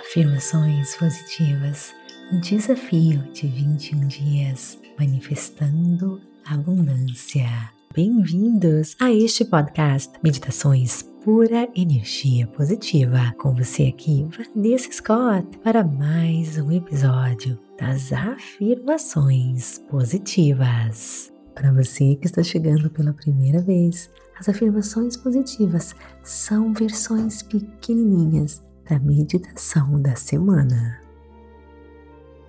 Afirmações positivas um desafio de 21 dias manifestando abundância. Bem-vindos a este podcast Meditações Pura Energia Positiva. Com você aqui, Vanessa Scott, para mais um episódio das afirmações positivas. Para você que está chegando pela primeira vez, as afirmações positivas são versões pequenininhas da meditação da semana.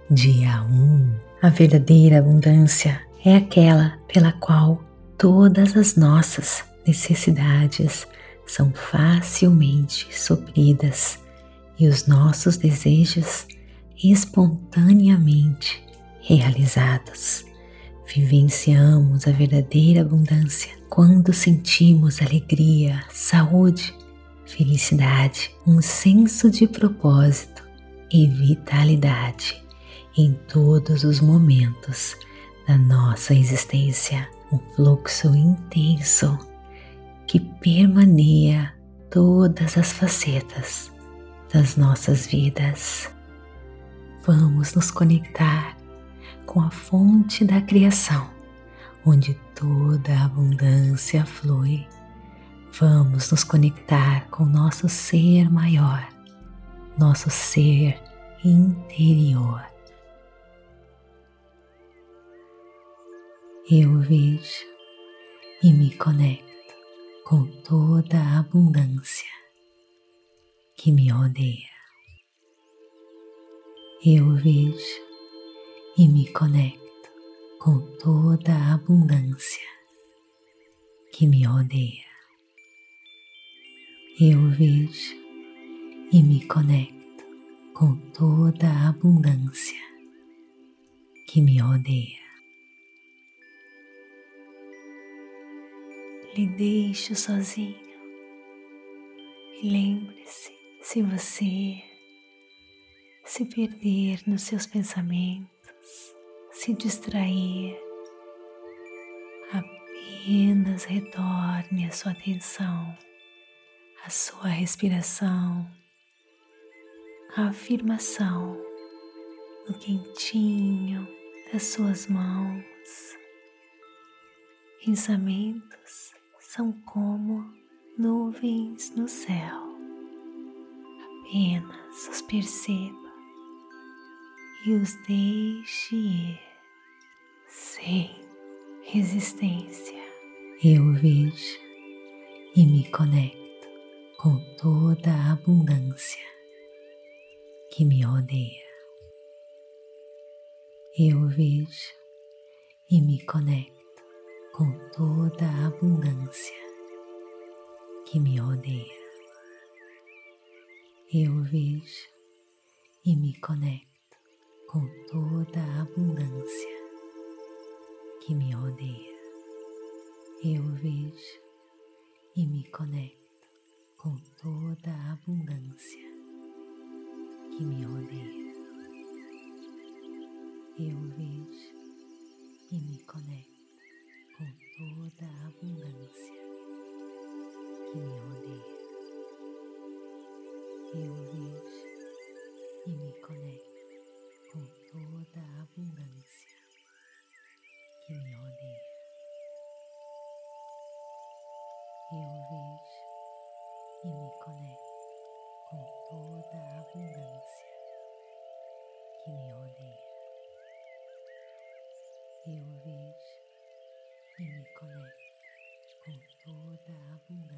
Dia 1 A verdadeira abundância é aquela pela qual todas as nossas necessidades são facilmente supridas e os nossos desejos espontaneamente realizados. Vivenciamos a verdadeira abundância quando sentimos alegria, saúde, felicidade, um senso de propósito e vitalidade em todos os momentos da nossa existência. Um fluxo intenso que permaneia todas as facetas das nossas vidas. Vamos nos conectar com a fonte da criação, onde toda a abundância flui. Vamos nos conectar com nosso ser maior, nosso ser interior. Eu vejo e me conecto com toda a abundância que me odeia. Eu vejo e me conecto com toda a abundância que me odeia. Eu vejo e me conecto com toda a abundância que me odeia. Lhe deixo sozinho e lembre-se: se você se perder nos seus pensamentos, se distrair, apenas retorne a sua atenção, a sua respiração, a afirmação no quentinho das suas mãos. Pensamentos são como nuvens no céu. Apenas os perceba e os deixe ir sem resistência. Eu vejo e me conecto com toda a abundância que me odeia. Eu vejo e me conecto com toda a abundância que me odeia. Eu vejo e me conecto com toda a abundância que me odeia. Eu vejo e me conecto com toda a abundância que me odeia. Eu vejo e me conecto com toda a abundância que me odeia. Eu vejo e me conecto com toda a abundância que me odeia. Toda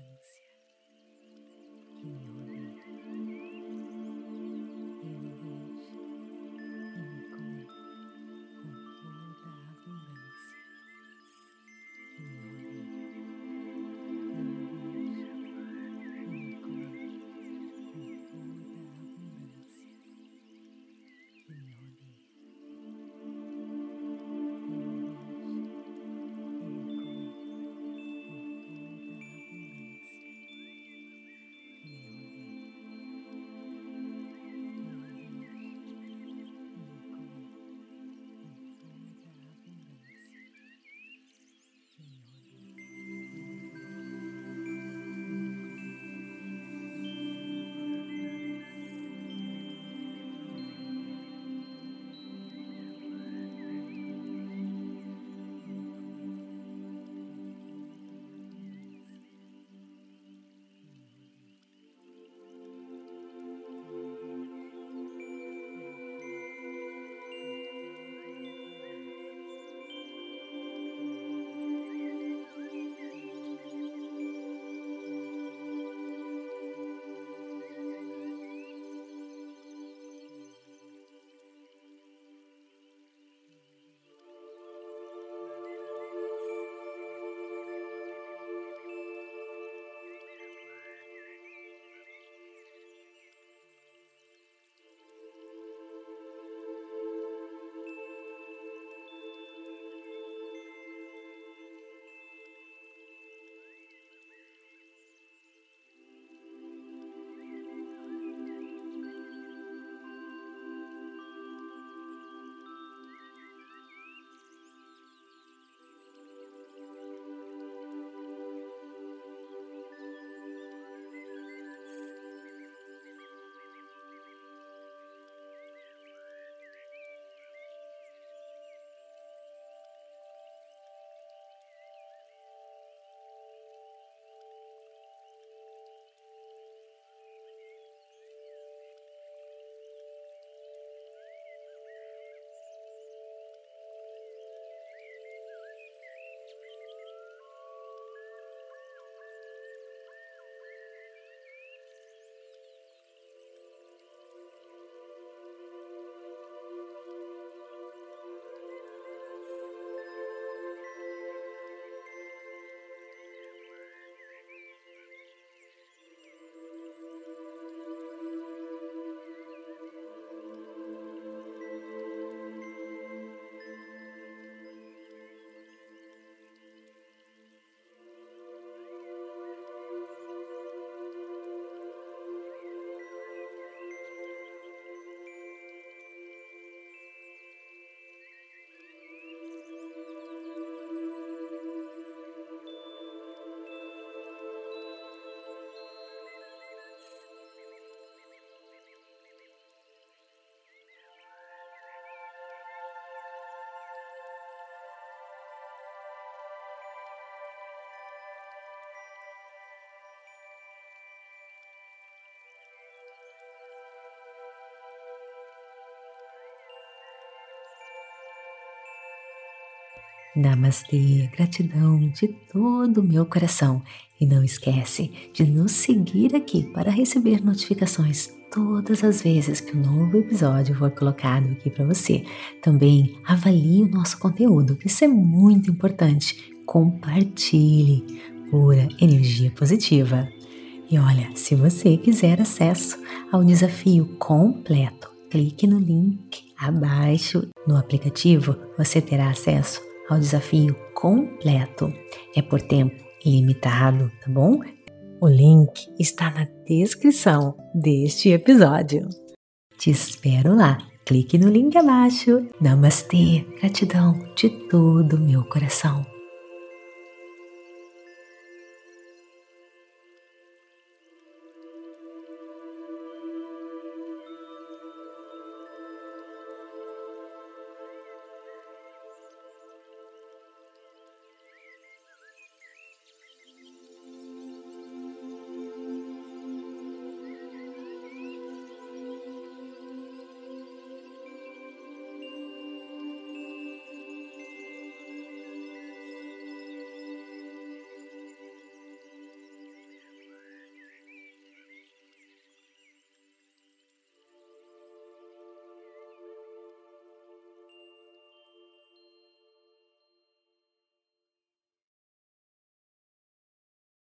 Namastê, gratidão de todo o meu coração. E não esquece de nos seguir aqui para receber notificações todas as vezes que um novo episódio for colocado aqui para você. Também avalie o nosso conteúdo, isso é muito importante. Compartilhe pura energia positiva. E olha, se você quiser acesso ao desafio completo, clique no link abaixo no aplicativo. Você terá acesso ao desafio completo. É por tempo limitado, tá bom? O link está na descrição deste episódio. Te espero lá. Clique no link abaixo. Namastê, gratidão de todo meu coração.